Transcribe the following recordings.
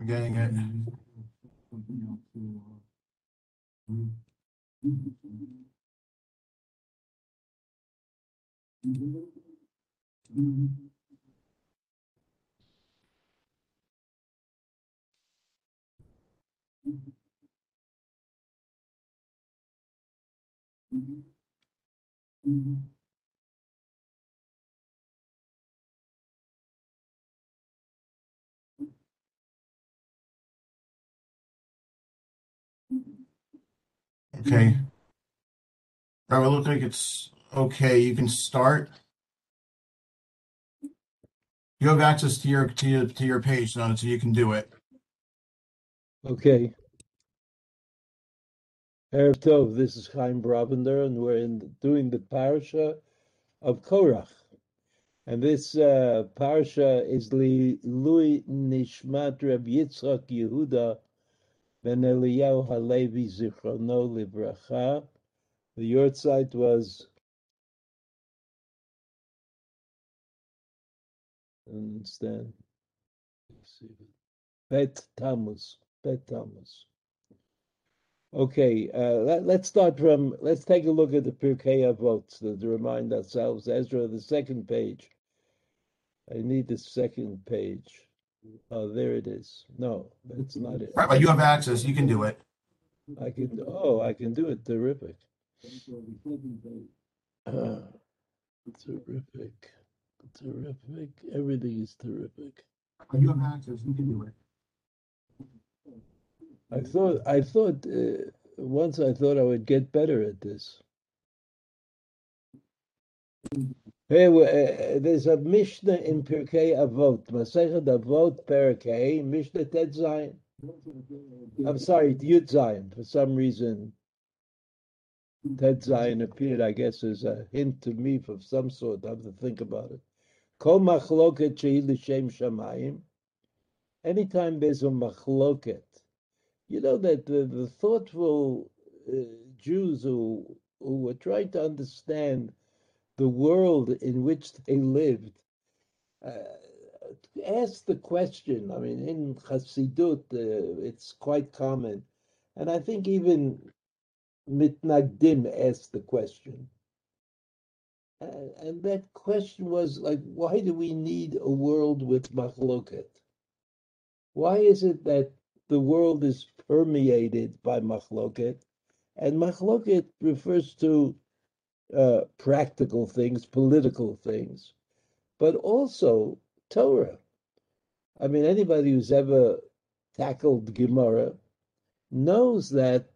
I'm getting it. Mm-hmm. Mm-hmm. Okay. Robert, it looks like it's okay. You can start. You have access to your to your, to your page now, so you can do it. Okay. Erev Tov, this is Chaim Brovender, and we're in, doing the parasha of Korach. And this uh, parasha is Li Lui Nishmat Reb Yitzchak Yehuda Ben Eliyahu Halevi Zichrono Livracha. The yahrzeit was understand. Bet Tammuz. Bet Tammuz. Okay, uh, let, us start from, let's take a look at the Pirkei Avot to, to remind ourselves. Ezra, the second page. I need the second page. Oh, there it is. No, that's not it. Right, but you have access. You can do it. I can, oh, I can do it. Terrific. Uh, terrific. Terrific. Everything is terrific. You have access. You can do it. I thought I thought uh, once I thought I would get better at this. Hey, uh, there's a Mishnah in Pirkei Avot, Masechet Avot Pirkei Mishnah Tet Zayin. I'm sorry, Yud Zayin. For some reason, Tet Zayin appeared. I guess as a hint to me of some sort. I have to think about it. Kol machloket l'shem. Anytime there's a machloket you know that the, the thoughtful uh, Jews who who were trying to understand the world in which they lived uh, asked the question. I mean, in Chassidut, uh, it's quite common, and I think even Mitnagdim asked the question. And, and that question was like, why do we need a world with machloket? Why is it that the world is permeated by machloket, and machloket refers to uh, practical things, political things, but also Torah. I mean, anybody who's ever tackled Gemara knows that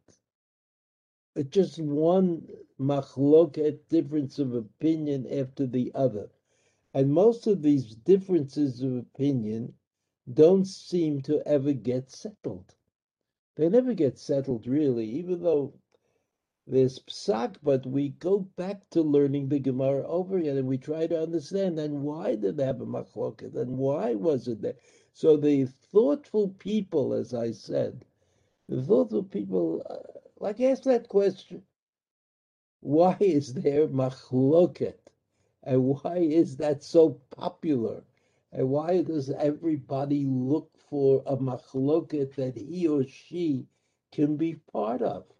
it's just one machloket difference of opinion after the other. And most of these differences of opinion don't seem to ever get settled. They never get settled really, even though there's psak, but we go back to learning the Gemara over again and we try to understand and why did they have a machloket and why was it there? So the thoughtful people, as I said, the thoughtful people, uh, like ask that question: Why is there machloket, and why is that so popular? And why does everybody look for a machloket that he or she can be part of?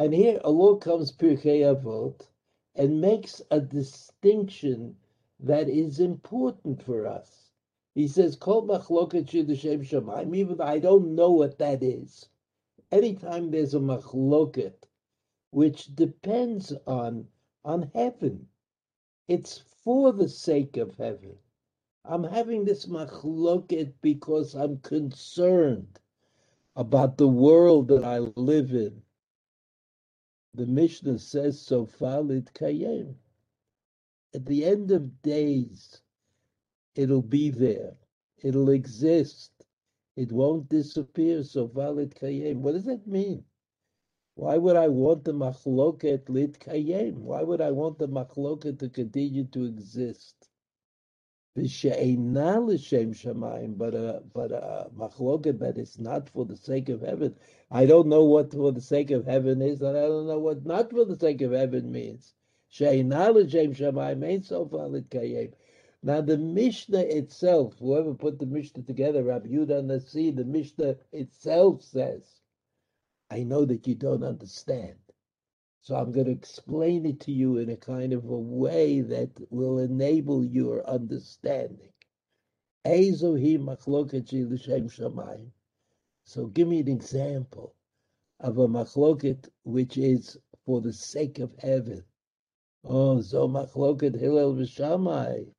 And here along comes Pirkei Avot and makes a distinction that is important for us. He says, Kol machloket even I don't know what that is. Anytime there's a machloket, which depends on, on heaven, it's for the sake of heaven. I'm having this machloket because I'm concerned about the world that I live in. The Mishnah says, so falit kayem. At the end of days, it'll be there. It'll exist. It won't disappear. So falit kayem. What does that mean? Why would I want the machloket lit kayem? Why would I want the machloket to continue to exist? But a but a machloket that is not for the sake of heaven. I don't know what for the sake of heaven is, and I don't know what not for the sake of heaven means. She'ena l'shem shamayim ain't so valid kayem. Now the Mishnah itself, whoever put the Mishnah together, Rabbi Yudah Nasi, the Mishnah itself says, I know that you don't understand. So I'm going to explain it to you in a kind of a way that will enable your understanding. So give me an example of a machloket which is for the sake of heaven. Oh, zo machloket hillel v'shamai.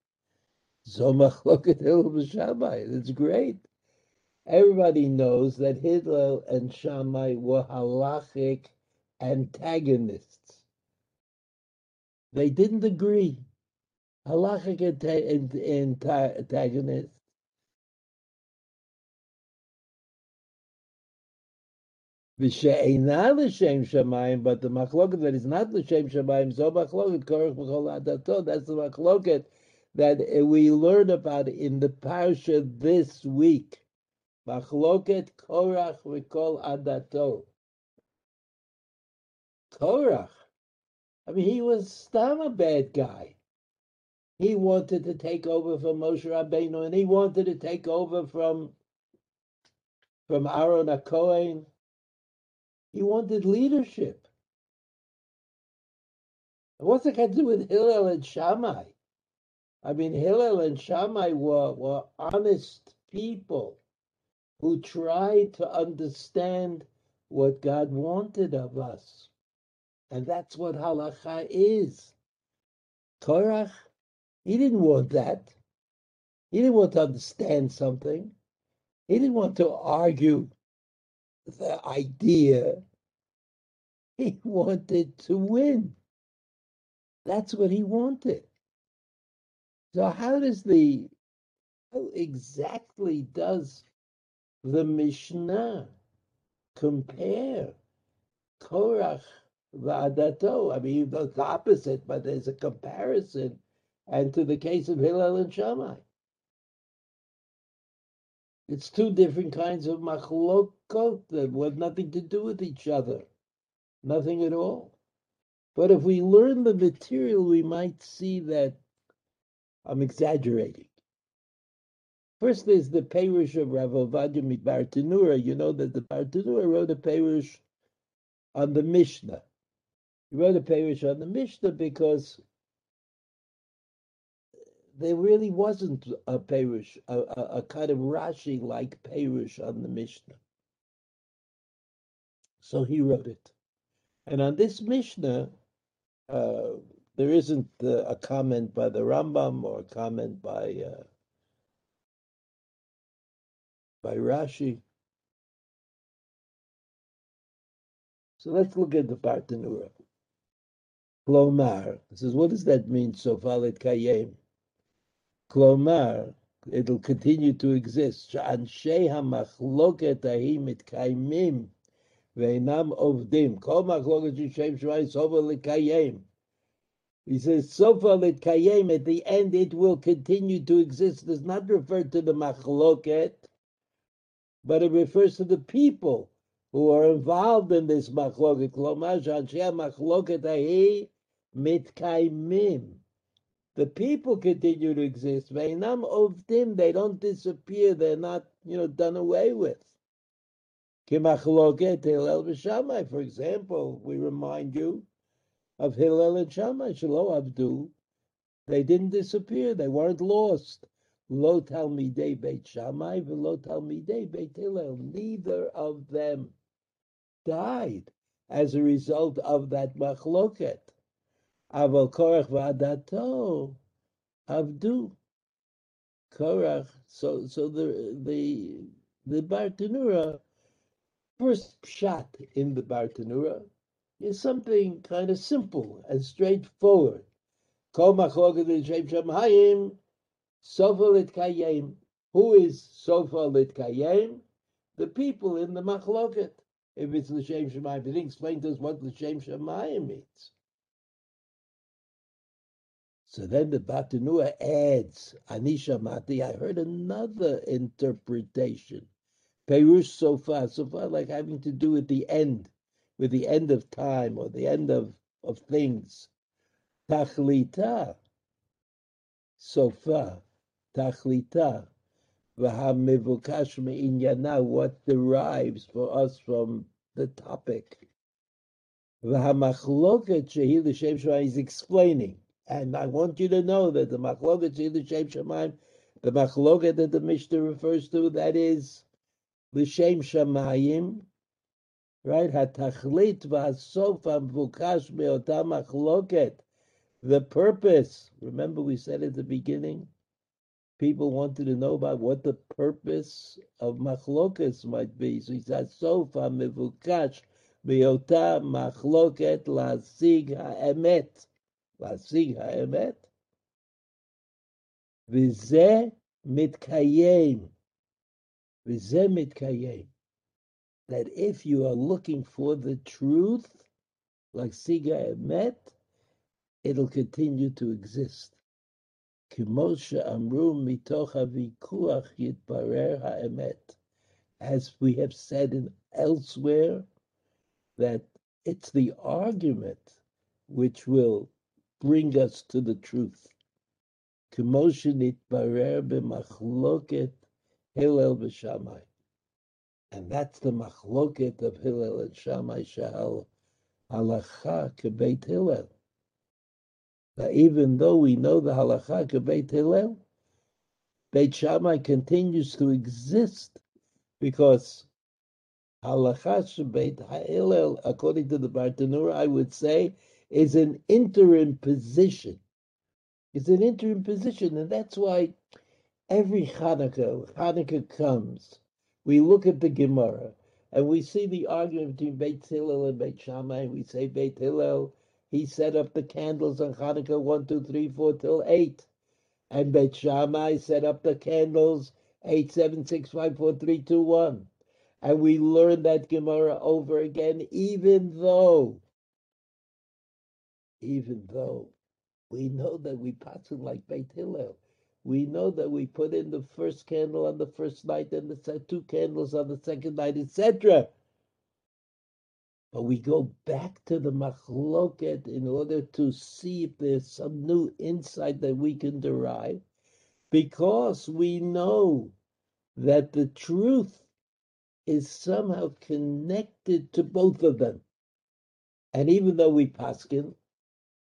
Zo machloket hillel v'shamai. That's great. Everybody knows that Hillel and Shammai were halachic antagonists. They didn't agree. Halachic antagonists. But the machloket that is not l'shem shamayim, so machloket korach b'chol adato, that's the machloket that we learn about in the parsha this week. Machloket korach v'kol adato. Korach, I mean, he was stam a bad guy. He wanted to take over from Moshe Rabbeinu, and he wanted to take over from from Aaron Cohen. He wanted leadership. What's it got to do with Hillel and Shammai? I mean, Hillel and Shammai were, were honest people who tried to understand what God wanted of us. And that's what halacha is. Korach, he didn't want that. He didn't want to understand something. He didn't want to argue the idea. He wanted to win. That's what he wanted. So how does the how exactly does the Mishnah compare Korach Vadato? I mean, it's the opposite, but there's a comparison, and to the case of Hillel and Shammai. It's two different kinds of machlokot that have nothing to do with each other. Nothing at all. But if we learn the material, we might see that I'm exaggerating. First, there's the Perush of Rav Ovadia Bartanura. You know that the Bartanura wrote a Perush on the Mishnah. He wrote a Perush on the Mishnah because there really wasn't a Perush, a, a, a kind of Rashi like Perush on the Mishnah. So he wrote it. And on this Mishnah, uh, there isn't a comment by the Rambam or a comment by uh, by Rashi. So let's look at the Bartanura. Klomar. It says, what does that mean? So falit kayem. Klomar, it'll continue to exist. Sha'anshei hamachloket ahim mitkaimim ve'inam ovdim. Kol machloket shishem shmai sofa likayem. He says, sofa litkayem, at the end it will continue to exist. Does not refer to the machloket, but it refers to the people who are involved in this machloket. Klomar sha'anshei hamachloket ahim mitkaimim. The people continue to exist. Veinam ovdim, they don't disappear. They're not, you know, done away with. Kimachloket Hillel v'Shammai, for example, we remind you of Hillel and Shammai, Shalo Abdu. They didn't disappear. They weren't lost. Lo Talmidei Beit Shammai v'lo Talmidei Beit Hillel. Neither of them died as a result of that machloket. Aval Korach v'adato avdu. Korach. So, so the the the Bartanura first shot in the Bartanura is something kind of simple and straightforward. Who is sofa litkayim? The people in the machloket. If it's l'shem shamayim, he didn't explain to us what l'shem shamayim means. So then the Bartanura adds, Anisha Mati, I heard another interpretation. Perush so far, so far like having to do with the end, with the end of time or the end of, of things. Tachlita. sofa, tachlita, v'hamevukash me'inyana, what derives for us from the topic. V'hamachloket shehi l'shem is explaining. And I want you to know that the machloket shehi l'shem shemayim, the machloket that the Mishnah refers to, that is l'shem shemayim, right? Hatachlit v'hasof hamvukash me'ota machloket. The purpose, remember we said at the beginning, people wanted to know about what the purpose of machlokas might be. So he said, Sofa mevukash me'ota machloket lasig ha'emet. Lasig ha'emet. V'zeh mitkayem. V'zeh mitkayem. That if you are looking for the truth, like Siga it'll continue to exist. As we have said in elsewhere, that it's the argument which will bring us to the truth. And that's the machloket of Hillel and Shammai Shahal halacha kebeit Hillel. That even though we know the halacha kebeit Hillel, Beit Shammai continues to exist because halacha shebeit Hillel, according to the Bartanura, I would say, is an interim position. It's an interim position, and that's why every Hanukkah, Hanukkah comes, we look at the Gemara and we see the argument between Beit Hillel and Beit Shammai. We say Beit Hillel, he set up the candles on Hanukkah 1, 2, 3, 4 till 8. And Beit Shammai set up the candles 8, 7, 6, 5, 4, 3, 2, 1. And we learn that Gemara over again, even though, even though we know that we it like Beit Hillel we know that we put in the first candle on the first night and the two candles on the second night, etc. But we go back to the machloket in order to see if there's some new insight that we can derive, because we know that the truth is somehow connected to both of them. And even though we paskin,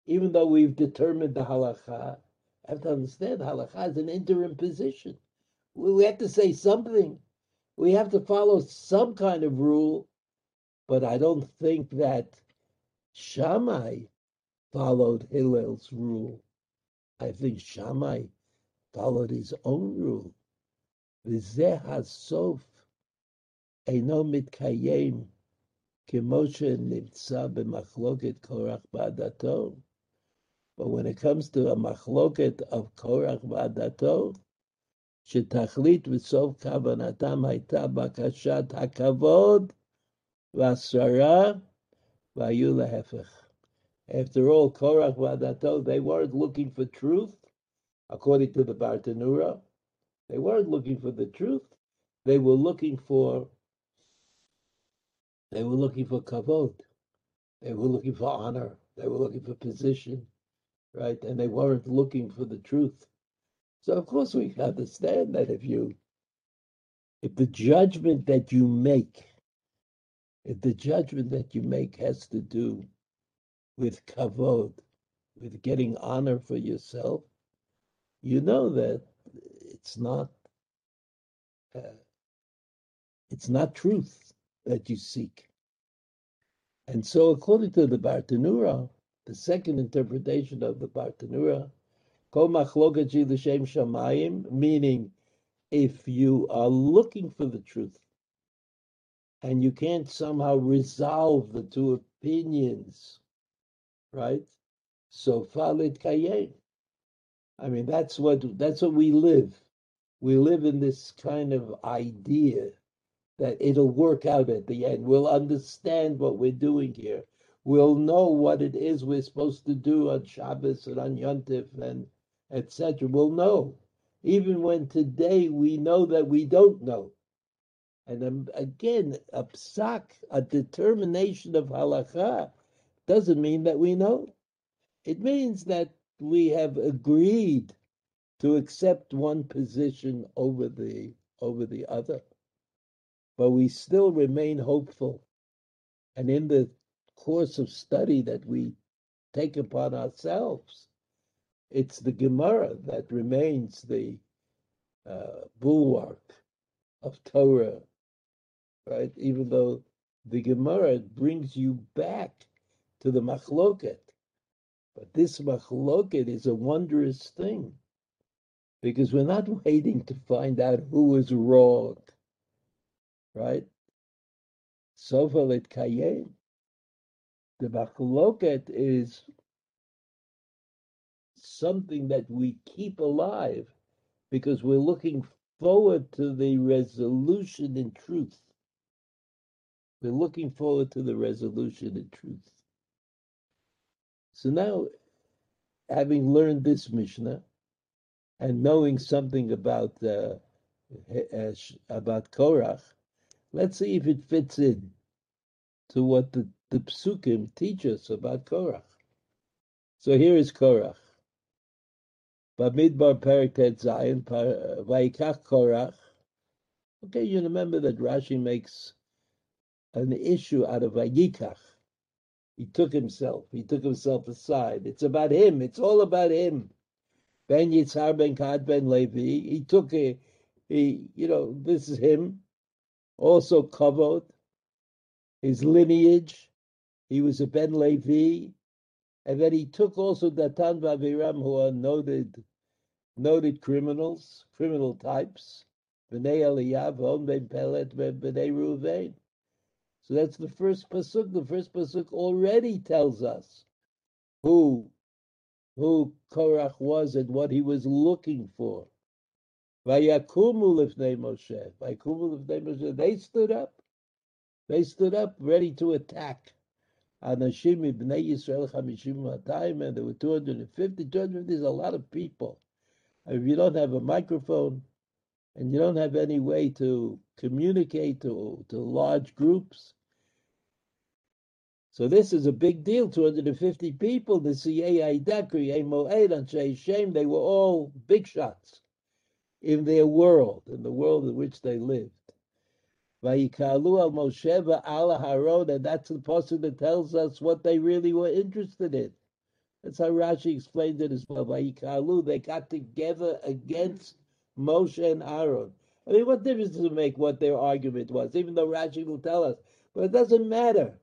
even though we've determined the halacha, I have to understand halakha is an interim position. We have to say something. We have to follow some kind of rule, but I don't think that Shammai followed Hillel's rule. I think Shammai followed his own rule. V'zeh hasof eino mitkayem kemoshe nimtza b'machloket korach ba'adato. But when it comes to a machloket of Korach v'adato, שתכלית וסוף כוונתם הייתה בקשת הכבוד והשררה והיו להפך. After all, Korach v'adato, they weren't looking for truth, according to the Bartanura. They weren't looking for the truth. They were looking for they were looking for kavod. They were looking for honor. They were looking for position right? And they weren't looking for the truth. So of course we understand that if you if the judgment that you make, if the judgment that you make has to do with kavod, with getting honor for yourself, you know that it's not uh, it's not truth that you seek. And so, according to the Bartanura, the second interpretation of the Bartanura, Kol machlokaji l'shem shamayim, meaning if you are looking for the truth and you can't somehow resolve the two opinions, right? So falit kayem. I mean, that's what that's what we live. We live in this kind of idea that it'll work out at the end. We'll understand what we're doing here we'll know what it is we're supposed to do on Shabbos and on Yontif and etc. We'll know, even when today we know that we don't know. And again, a psak, a determination of halacha, doesn't mean that we know. It means that we have agreed to accept one position over the over the other. But we still remain hopeful. And in the course of study that we take upon ourselves, it's the Gemara that remains the uh, bulwark of Torah, right? Even though the Gemara brings you back to the machloket, but this machloket is a wondrous thing because we're not waiting to find out who is wrong, right? Sofa it kayem. The machloket is something that we keep alive because we're looking forward to the resolution in truth. We're looking forward to the resolution in truth. So now, having learned this Mishnah and knowing something about uh, about Korach, let's see if it fits in to what the, the psukim teach us about Korach. So here is Korach. Bamidbar Periket Zion, Vaikach Korach. Okay, you remember that Rashi makes an issue out of Vayikach. He took himself, he took himself aside. It's about him, it's all about him. Ben Yitzhar ben Kad ben Levi, he took a, he, you know, this is him. Also Kavod, his lineage. He was a Ben Levi, and then he took also Datan Vaviram, who are noted noted criminals, criminal types, Bnei Eliyav, Ben Pelet, Bnei Ruvain. So that's the first pasuk. The first pasuk already tells us who who Korach was and what he was looking for. Vayakumu lifnei Moshe. Vayakumu lifnei Moshe. They stood up. They stood up ready to attack. Anashim ibnei Yisrael chamishim matayim, and there were 250. 250 is a lot of people. If you don't have a microphone and you don't have any way to communicate to, to large groups, so this is a big deal. 250 people. The CA Dakri, a Moed, and Shem, they were all big shots in their world, in the world in which they lived. Vayikalu al Moshe al Haron, and that's the person that tells us what they really were interested in. That's how Rashi explained it as well. Vayikalu, they got together against Moshe and Aaron. I mean, what difference does it make what their argument was? Even though Rashi will tell us, but it doesn't matter.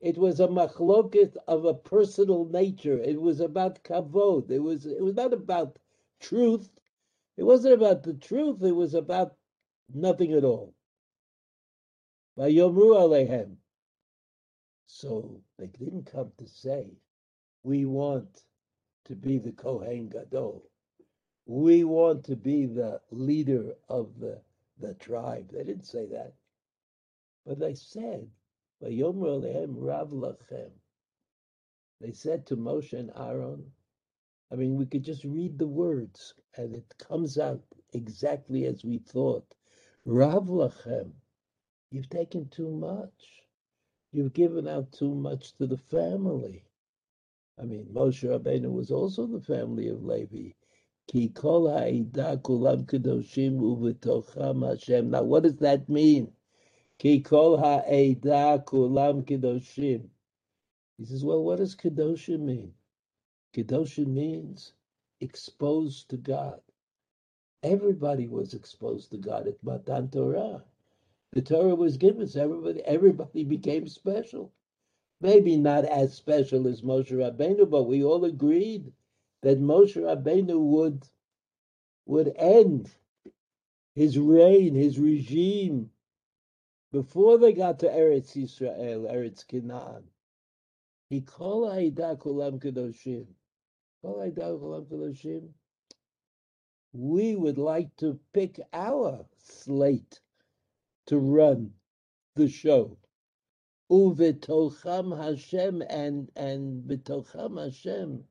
It was a machloket of a personal nature. It was about kavod. It was it was not about truth. It wasn't about the truth. It was about nothing at all. So they didn't come to say, we want to be the Kohen Gadol. We want to be the leader of the, the tribe. They didn't say that. But they said. They said to Moshe and Aaron, I mean, we could just read the words and it comes out exactly as we thought. Rav Lachem, you've taken too much. You've given out too much to the family. I mean, Moshe Rabbeinu was also the family of Levi. Ki kol ha'ida kulam kedoshim uvetocham Hashem. Now, what does that mean? Ki kol ha'eda kulam kedoshim. He says, well, what does kedoshim mean? Kedoshim means exposed to God. Everybody was exposed to God at Matan Torah. The Torah was given, so everybody, everybody became special. Maybe not as special as Moshe Rabbeinu, but we all agreed that Moshe Rabbeinu would would end his reign, his regime, before they got to Eretz Israel, Eretz Canaan. He called Aida Kulam Kedoshim. Kulam Kedoshim. We would like to pick our slate to run the show. Uvetocham Hashem and and Betocham Hashem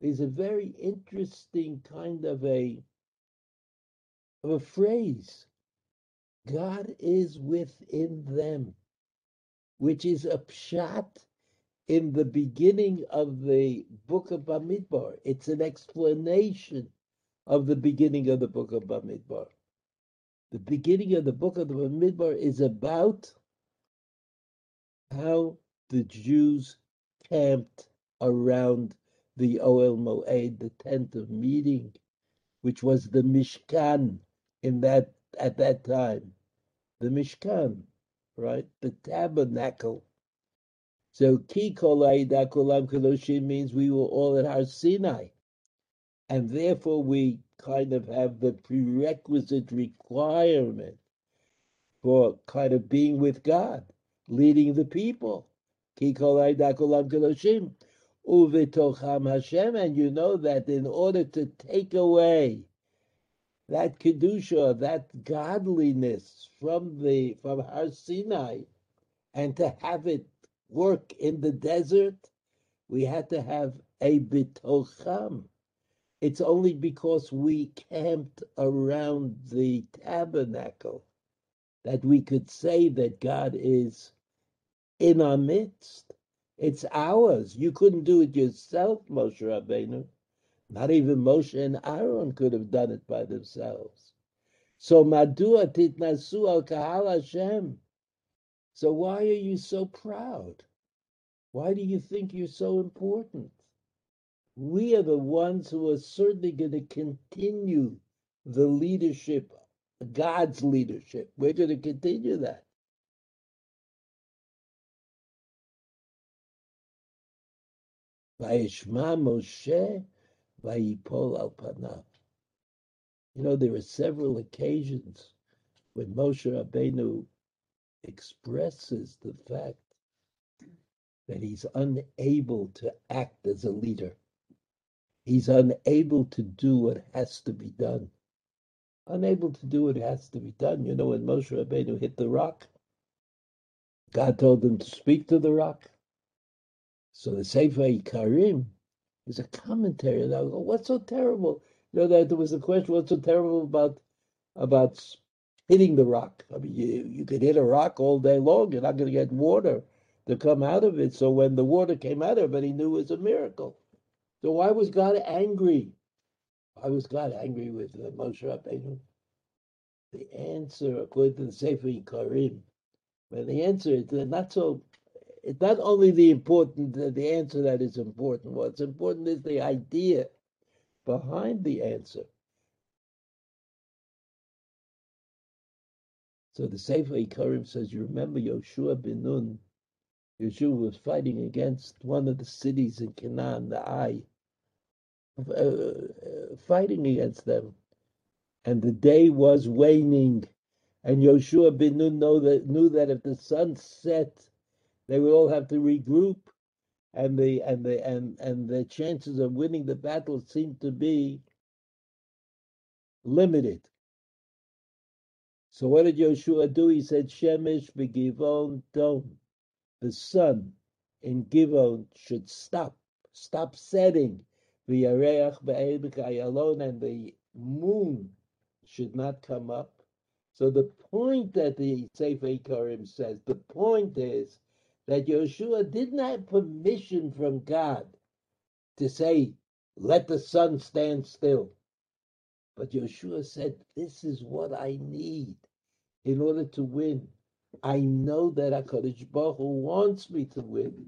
is a very interesting kind of a of a phrase. God is within them, which is a pshat in the beginning of the book of Bamidbar. It's an explanation of the beginning of the book of Bamidbar. The beginning of the book of the Bamidbar is about how the Jews camped around the Oel Moed, the tent of meeting, which was the Mishkan in that at that time. The Mishkan, right? The tabernacle. So Ki Kolam Kadoshim means we were all at Har Sinai. And therefore we kind of have the prerequisite requirement for kind of being with God, leading the people. Uvitocham Hashem, and you know that in order to take away that kedusha, that godliness from the from Har Sinai, and to have it work in the desert, we had to have a bitocham. It's only because we camped around the tabernacle that we could say that God is in our midst. It's ours. You couldn't do it yourself, Moshe Rabbeinu. Not even Moshe and Aaron could have done it by themselves. So Madua titnasu al kahal Hashem. So why are you so proud? Why do you think you're so important? We are the ones who are certainly going to continue the leadership, God's leadership. We're going to continue that. Moshe al. You know, there are several occasions when Moshe Rabbeinu expresses the fact that he's unable to act as a leader. He's unable to do what has to be done. Unable to do what has to be done. You know, when Moshe Rabbeinu hit the rock, God told him to speak to the rock. So the Sefer Ikarim is a commentary. I go, what's so terrible? You know, that there was a question, what's so terrible about about hitting the rock? I mean, you, you could hit a rock all day long. You're not going to get water to come out of it. So when the water came out of it, he knew it was a miracle. So why was God angry? Why was God angry with uh, Moshe Rabbeinu? The answer, according to the Sefer Ikarim, but the answer is not so it's not only the important the answer that is important. What's important is the idea behind the answer. So the Sefer Ikarim says, you remember Yoshua bin Nun. Yoshua was fighting against one of the cities in Canaan, the Ai, uh, uh, fighting against them. And the day was waning. And Yoshua bin Nun know that, knew that if the sun set, they would all have to regroup, and the and the and and the chances of winning the battle seemed to be limited. So what did Joshua do? He said, Shemesh begivon dom. The sun in Givon should stop, stop setting. V'yareach alone, and the moon should not come up. So the point that the Sefer Ikarim says, the point is that Yeshua didn't have permission from God to say, let the sun stand still. But Yeshua said, this is what I need in order to win. I know that HaKadosh Baruch Hu wants me to win.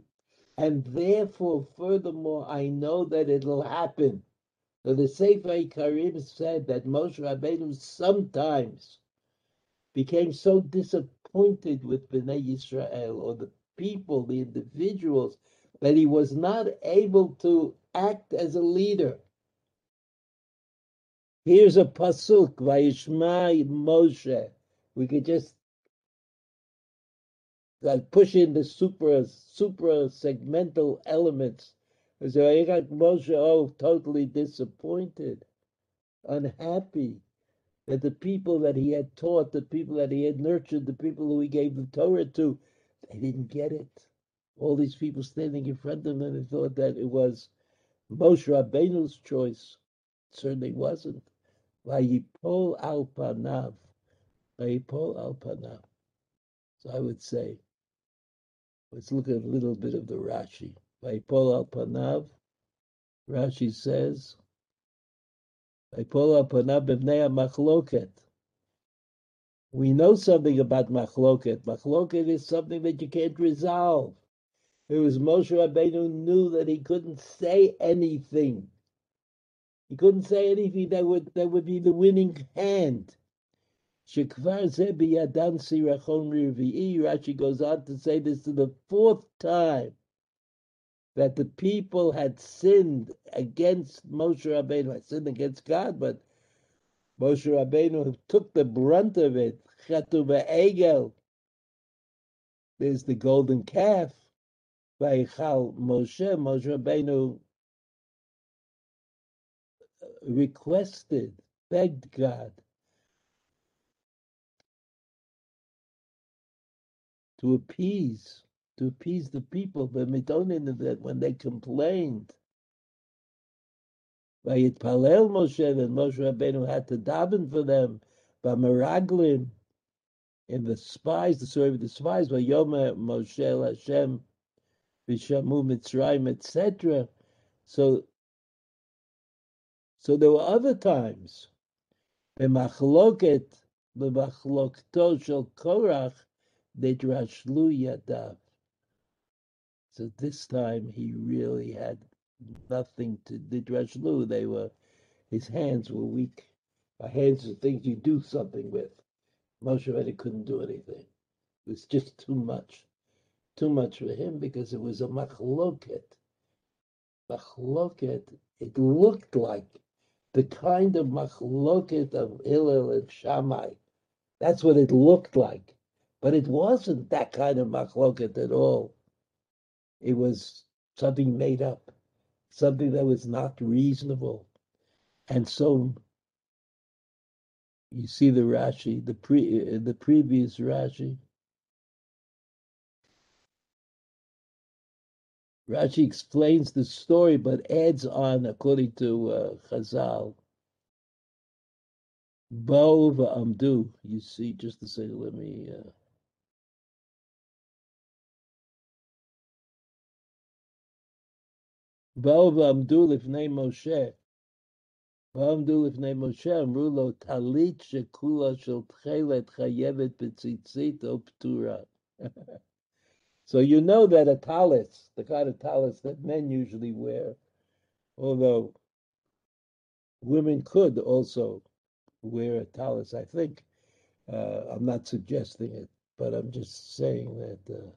And therefore, furthermore, I know that it'll happen. So the Sefer Ikarim said that Moshe Rabbeinu sometimes became so disappointed with Bnei Yisrael or the people, the individuals, that he was not able to act as a leader. Here's a pasuk, Vayishma Moshe. We could just like push in the super super segmental elements. So I got Moshe oh totally disappointed, unhappy that the people that he had taught, the people that he had nurtured, the people who he gave the Torah to, they didn't get it. All these people standing in front of them and they thought that it was Moshe Rabbeinu's choice. It certainly wasn't. Vayipol al panav. Vayipol al panav. So I would say, let's look at a little bit of the Rashi. Vayipol al panav. Rashi says, We know something about machloket. Machloket is something that you can't resolve. It was Moshe Rabbeinu knew that he couldn't say anything. He couldn't say anything that would that would be the winning hand. Rashi goes on to say this is the fourth time that the people had sinned against Moshe Rabbeinu. I sinned against God, but Moshe Rabbeinu took the brunt of it. Egel. There's the golden calf. Vaychal Moshe. Moshe Rabbeinu requested, begged God to appease, to appease the people, but that when they complained, Vayitpalel Moshe, and Moshe Rabbeinu had to daven for them, Bamaraglim, in the spies, the story of the spies, Vayoma Moshe Hashem, Vishamu Mitzrayim, etc. So, so there were other times. B'machloket, b'machlokto shel Korach, Nidrashlu Yadav. So this time he really had nothing to Nidrashlu. They were, his hands were weak. My hands are things you do something with. Moshe Rabbeinu couldn't do anything. It was just too much. Too much for him because it was a machloket. Machloket, it looked like the kind of machloket of Hillel and Shammai. That's what it looked like. But it wasn't that kind of machloket at all. It was something made up, something that was not reasonable. And so you see the Rashi, the pre the previous Rashi. Rashi explains the story but adds on, according to uh, Chazal, Bo Amdu. You see, just to say, let me. Uh, באו ועמדו לפני משה. ועמדו לפני משה, אמרו לו, טלית שכולה של תכלת חייבת בציצית או פטורה. so you know that a talis, the kind of talis that men usually wear, although women could also wear a talis, I think. Uh, I'm not suggesting it, but I'm just saying that uh,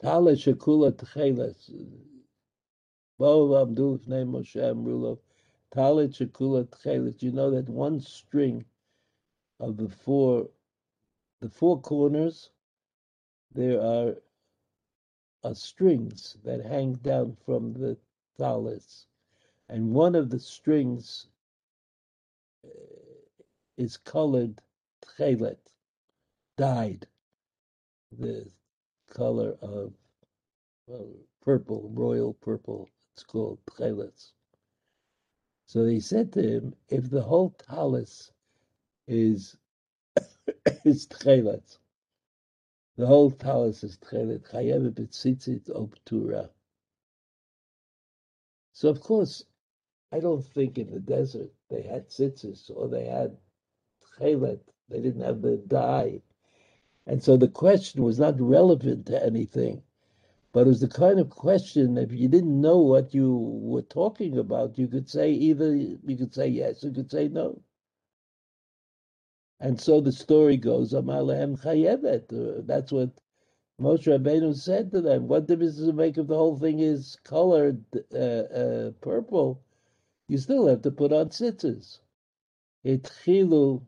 Tala shekula tcheles. Bo Abdul name Moshe Amrulo. Tala shekula tcheles. You know that one string of the four, the four corners, there are, are strings that hang down from the talis, and one of the strings eh, is colored tchelet, dyed. The color of well, purple, royal purple. It's called tcheletz. So they said to him, if the whole talus is is tcheletz, the whole talus is tchelet, chayev betzitzit optura. So of course, I don't think in the desert they had tzitzis or they had tchelet. They didn't have the dye and so the question was not relevant to anything, but it was the kind of question if you didn't know what you were talking about, you could say either you could say yes, you could say no. And so the story goes, Amalehem Chayevet. Uh, that's what Moshe Rabbeinu said to them. What difference does it make if the whole thing is colored uh, uh, purple? You still have to put on tzitzis. Itchilu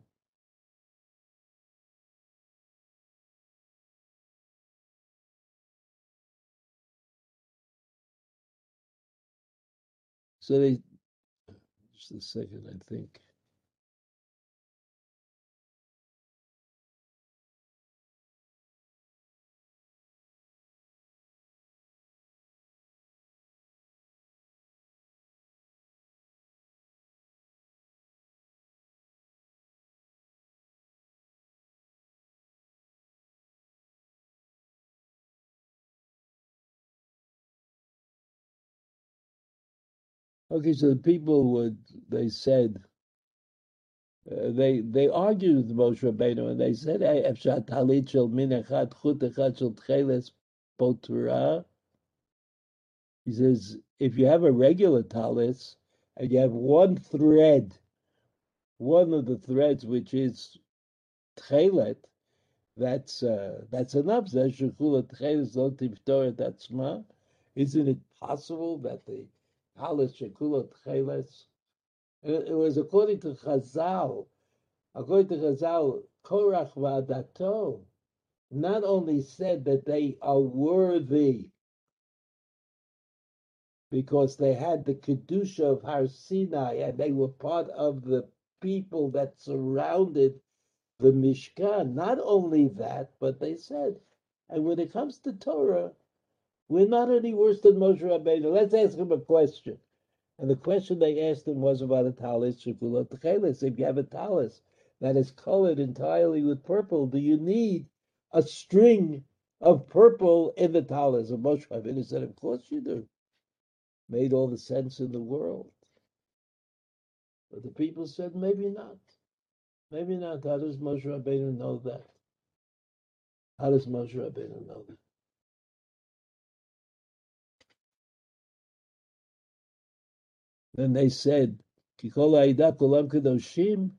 So they, just a second, I think. Okay, so the people would they said uh, they they argued with Moshe Rabbeinu and they said, "Hey, "Efshat talit shel min echad chut echad tcheles potura." He says, if you have a regular talis and you have one thread, one of the threads which is tchelet, that's uh, that's enough. Isn't it possible that the tcheles? It was according to Chazal. According to Chazal, Korach v'Adato not only said that they are worthy because they had the Kedusha of Har Sinai and they were part of the people that surrounded the Mishkan. Not only that, but they said, and when it comes to Torah, we're not any worse than Moshe Rabbeinu. Let's ask him a question. And the question they asked him was about a talis, Shekulat Techelis. If you have a talis that is colored entirely with purple, do you need a string of purple in the talis? And Moshe Rabbeinu said, Of course you do made all the sense in the world. But the people said, maybe not. Maybe not. How does Moshe Rabbeinu know that? How does Moshe Rabbeinu know that? Then they said, Kikol Aida Kulam Kedoshim.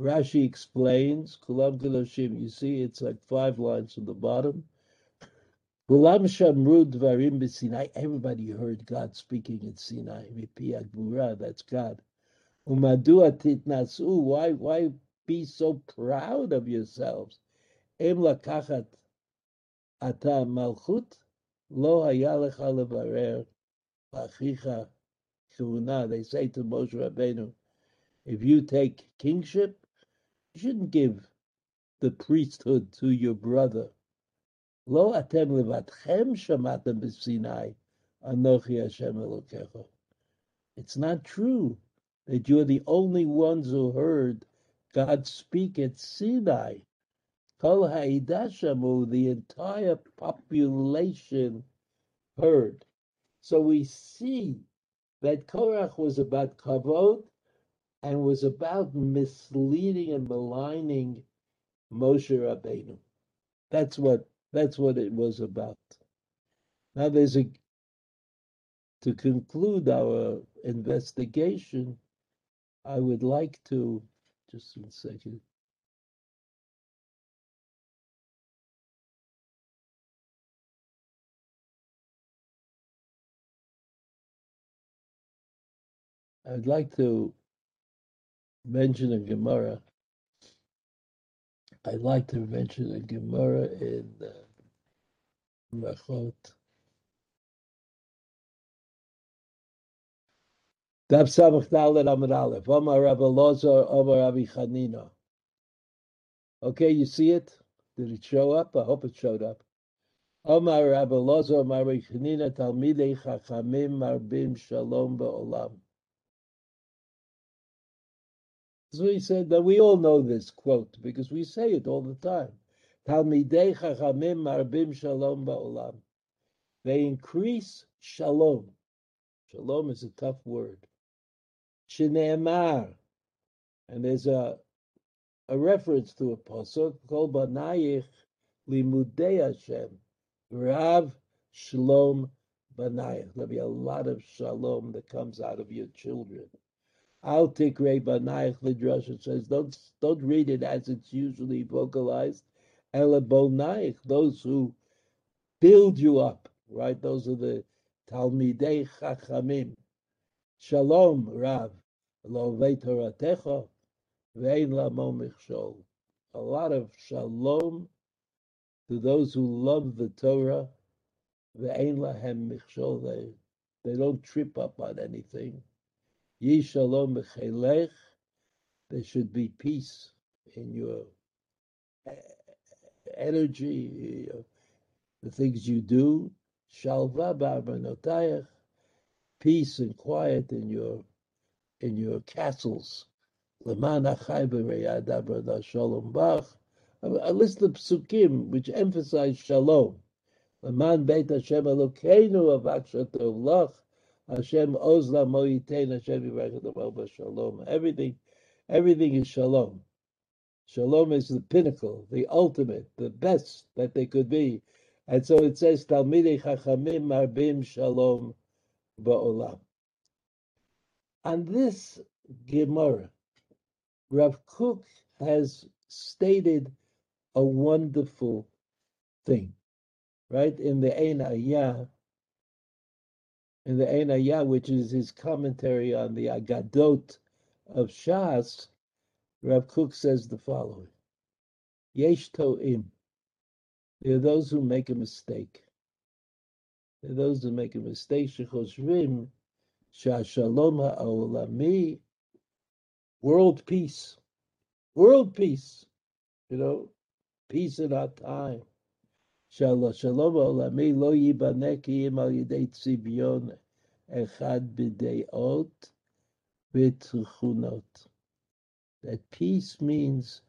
Rashi explains, Kulam Kedoshim. You see, it's like five lines from the bottom. Kulam Shamru Dvarim b'Sinai. Everybody heard God speaking in Sinai. Mipi Agbura, that's God. Umadua titnasu. Why, why be so proud of yourselves? Em lakachat ata malchut lo haya lecha levarer lachicha kuna. They say to Moshe Rabbeinu, if you take kingship, you shouldn't give the priesthood to your brother. Lo atem levatchem shamatem b'Sinai, anochi Hashem Elokecha. It's not true that you're the only ones who heard God speak at Sinai. Kol ha'idashamu, the entire population heard. So we see that Korach was about kavod and was about misleading and maligning Moshe Rabbeinu. That's what that's what it was about. Now there's a to conclude our investigation, I would like to just one second. I'd like to mention a Gemara. I'd like to mention a Gemara in uh, Brachot. Daf Samach Dalet Amud Aleph. Omar Rabbi Lozer, Omar Rabbi. Okay, you see it? Did it show up? I hope it showed up. Omar Rabbi Lozer, Omar Rabbi Chanina, Talmidei Chachamim Marbim Shalom. So he said that we all know this quote because we say it all the time. Talmidei Chachamim Marbim Shalom Ba'olam. They increase shalom. Shalom is a tough word. Shneemar. And there's a a reference to a pasuk called Banayich Limudei Hashem. Rav Shalom Banayich. There'll be a lot of shalom that comes out of your children. Al Tikrei Banayich Lidrash says, don't don't read it as it's usually vocalized. Ela Bonayich, those who build you up, right? Those are the Talmidei Chachamim. Shalom, Rav. Lo Toratecha, Vein Lamo Michshol. A lot of shalom to those who love the Torah. Vein Lahem Michshol. They, they don't trip up on anything. Yi Shalom. There should be peace in your energy, the things you do. Shalva ba'arbanotayach, peace and quiet in your in your castles. Leman achai shalom bach. A list of psukim which emphasize shalom. Leman beit Hashem Elokeinu avak lach Hashem ozla Hashem shalom. Everything, everything is shalom. Shalom is the pinnacle, the ultimate, the best that they could be. And so it says, Talmidei Chachamim Marbim Shalom Ba'olam. On this Gemara, Rav Kook has stated a wonderful thing, right? In the Ein Ayah, in the Ein Ayah, which is his commentary on the Agadot of Shas, Rav Kook says the following: Yesh to'im. There are those who make a mistake. There are those who make a mistake. Shechoshvim shashalom ha'olami. World peace. World peace. You know, peace in our time. Yibaneki im al yidei tzivyon echad b'deot v'tchunot that peace means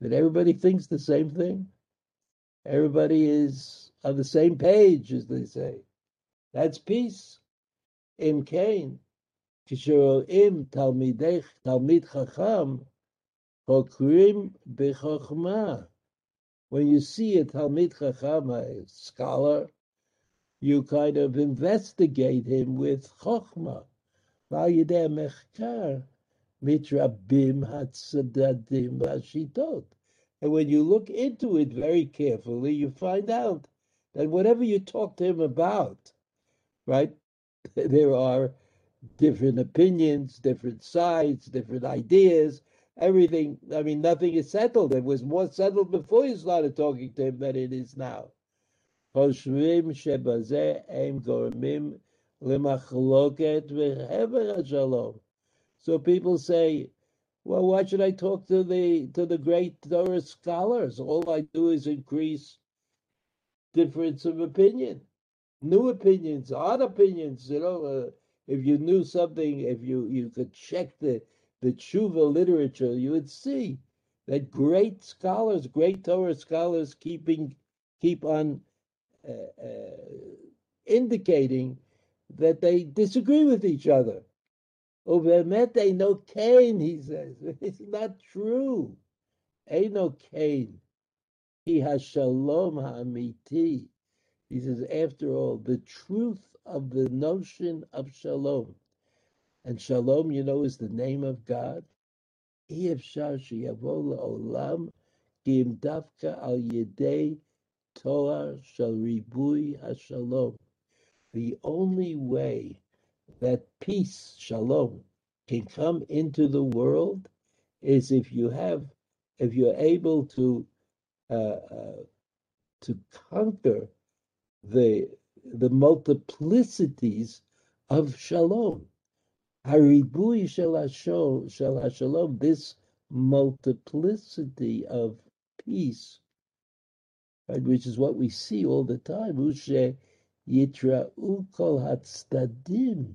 that everybody thinks the same thing. Everybody is on the same page, as they say. That's peace. Im Kain, im Talmidech, Talmid Chacham, Chokrim Bechachma. When you see a Talmid Chacham, a scholar, you kind of investigate him with hashitot. And when you look into it very carefully, you find out that whatever you talk to him about, right, there are different opinions, different sides, different ideas, everything. I mean, nothing is settled. It was more settled before you started talking to him than it is now. So people say, well, why should I talk to the to the great Torah scholars? All I do is increase difference of opinion, new opinions, odd opinions. You know, uh, if you knew something, if you you could check the the tshuva literature, you would see that great scholars, great Torah scholars, keeping keep on uh, uh, indicating that they disagree with each other. Ubemet ain't no Cain, he says. It's not true. Ain't no Cain. He has shalom ha'amiti. He says, after all, the truth of the notion of shalom. And shalom, you know, is the name of God. Efshar sheyavo olam kim dafka al yedei toar shal ribui hashalom. The only way that peace, shalom, can come into the world is if you have, if you're able to uh, uh, to conquer the the multiplicities of shalom. Haribui shalom, this multiplicity of peace, right, which is what we see all the time. Ushe yitra'u kol hatzdadim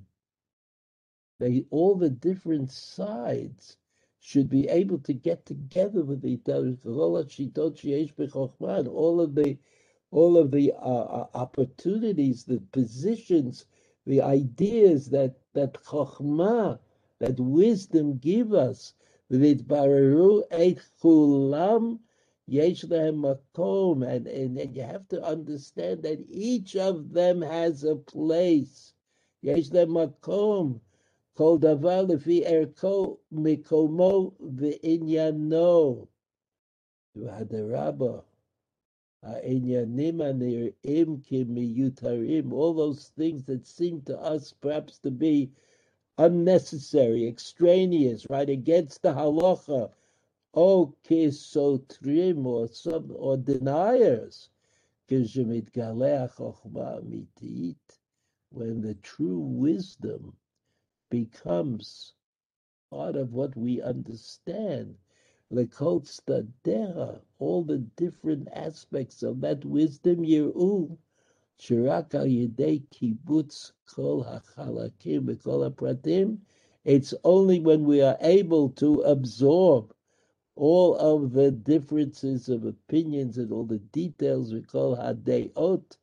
they all the different sides should be able to get together with each other. All of the all of the uh, uh, opportunities, the positions, the ideas that that Chokhmah, that wisdom give us, v'nitbareru et chulam yesh makom, and and you have to understand that each of them has a place. Yesh makom, kol davar lefi erko mikomo v'inyano. Hadarabah all those things that seem to us perhaps to be unnecessary, extraneous, right against the halacha, oh, okay, so or some or deniers. When the true wisdom becomes part of what we understand, Lekot stadera, all the different aspects of that wisdom yiru, shirak al yedei kibbutz kol hachalakim v'kol pratim. It's only when we are able to absorb all of the differences of opinions and all the details we call hadeot,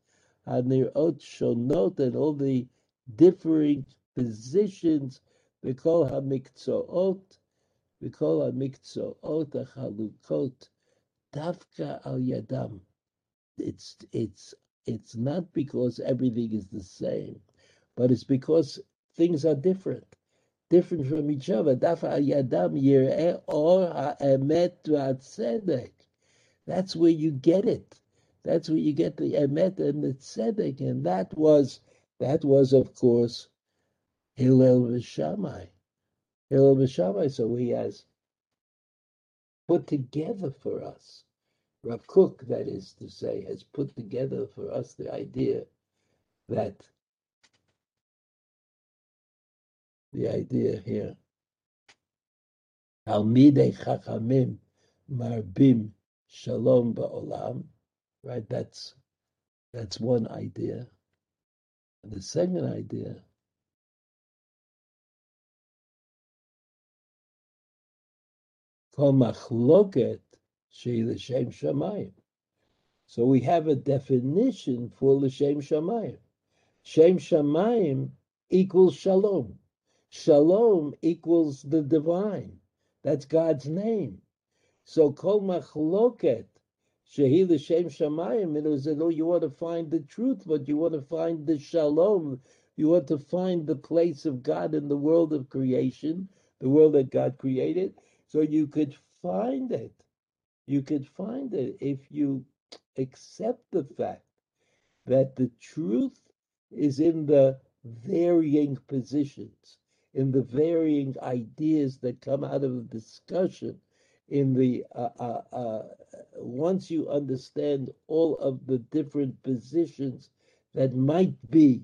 hanirot shonot, and all the differing positions, B'kol HaMikzoot, B'kol HaMikzoot HaChalukot, Dafka Al Yadam. It's, it's, it's not because everything is the same, but it's because things are different, different from each other. Al Yadam Yireh Or HaEmet VaTzedek. That's where you get it. That's where you get the emet and the tzedek, and that was that was of course Hillel v'Shammai. So he has put together for us. Rav Kook, that is to say, has put together for us the idea that the idea here. Talmidei Chachamim Marbim Shalom Ba'olam right? That's that's one idea. And the second idea Kol machloket shamayim. So we have a definition for l'shem shamayim. Shem shamayim equals shalom. Shalom equals the divine. That's God's name. So kol machloket Shehi l'shem shamayim, it was as though you want to find the truth, but you want to find the shalom. You want to find the place of God in the world of creation, the world that God created, so you could find it. You could find it if you accept the fact that the truth is in the varying positions, in the varying ideas that come out of the discussion in the uh, uh, uh, once you understand all of the different positions that might be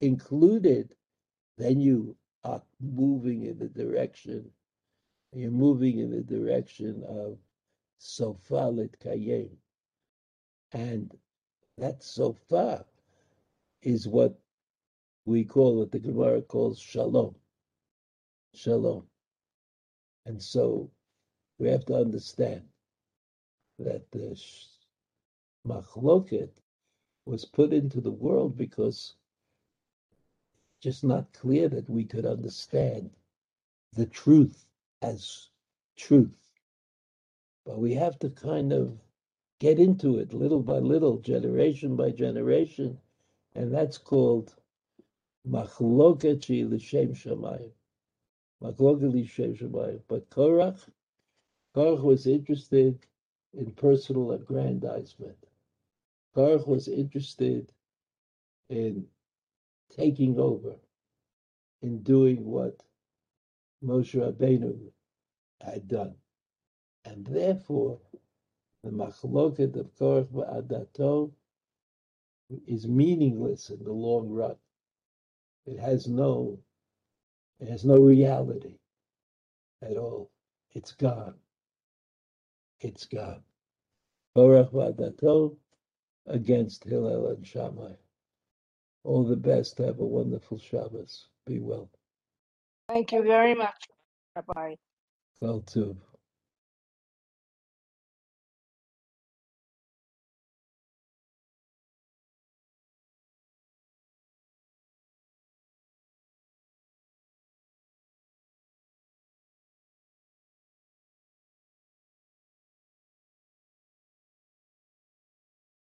included, then you are moving in the direction. You're moving in the direction of sofalit kayem, and that sofa is what we call it. The Gemara calls shalom. Shalom, and so we have to understand that the machloket was put into the world because just not clear that we could understand the truth as truth. But we have to kind of get into it little by little, generation by generation, and that's called machloket l'shem shamayim. Machloket l'shem shamayim. But Korach Korach was interested in personal aggrandizement. Korach was interested in taking over, in doing what Moshe Rabbeinu had done. And therefore, the machloket of Korach Ba'adato is meaningless in the long run. It has no, it has no reality at all. It's gone It's gone. Korach v'Adato against Hillel and Shammai. All the best. Have a wonderful Shabbos. Be well. Thank you very much, Rabbi. Well, too.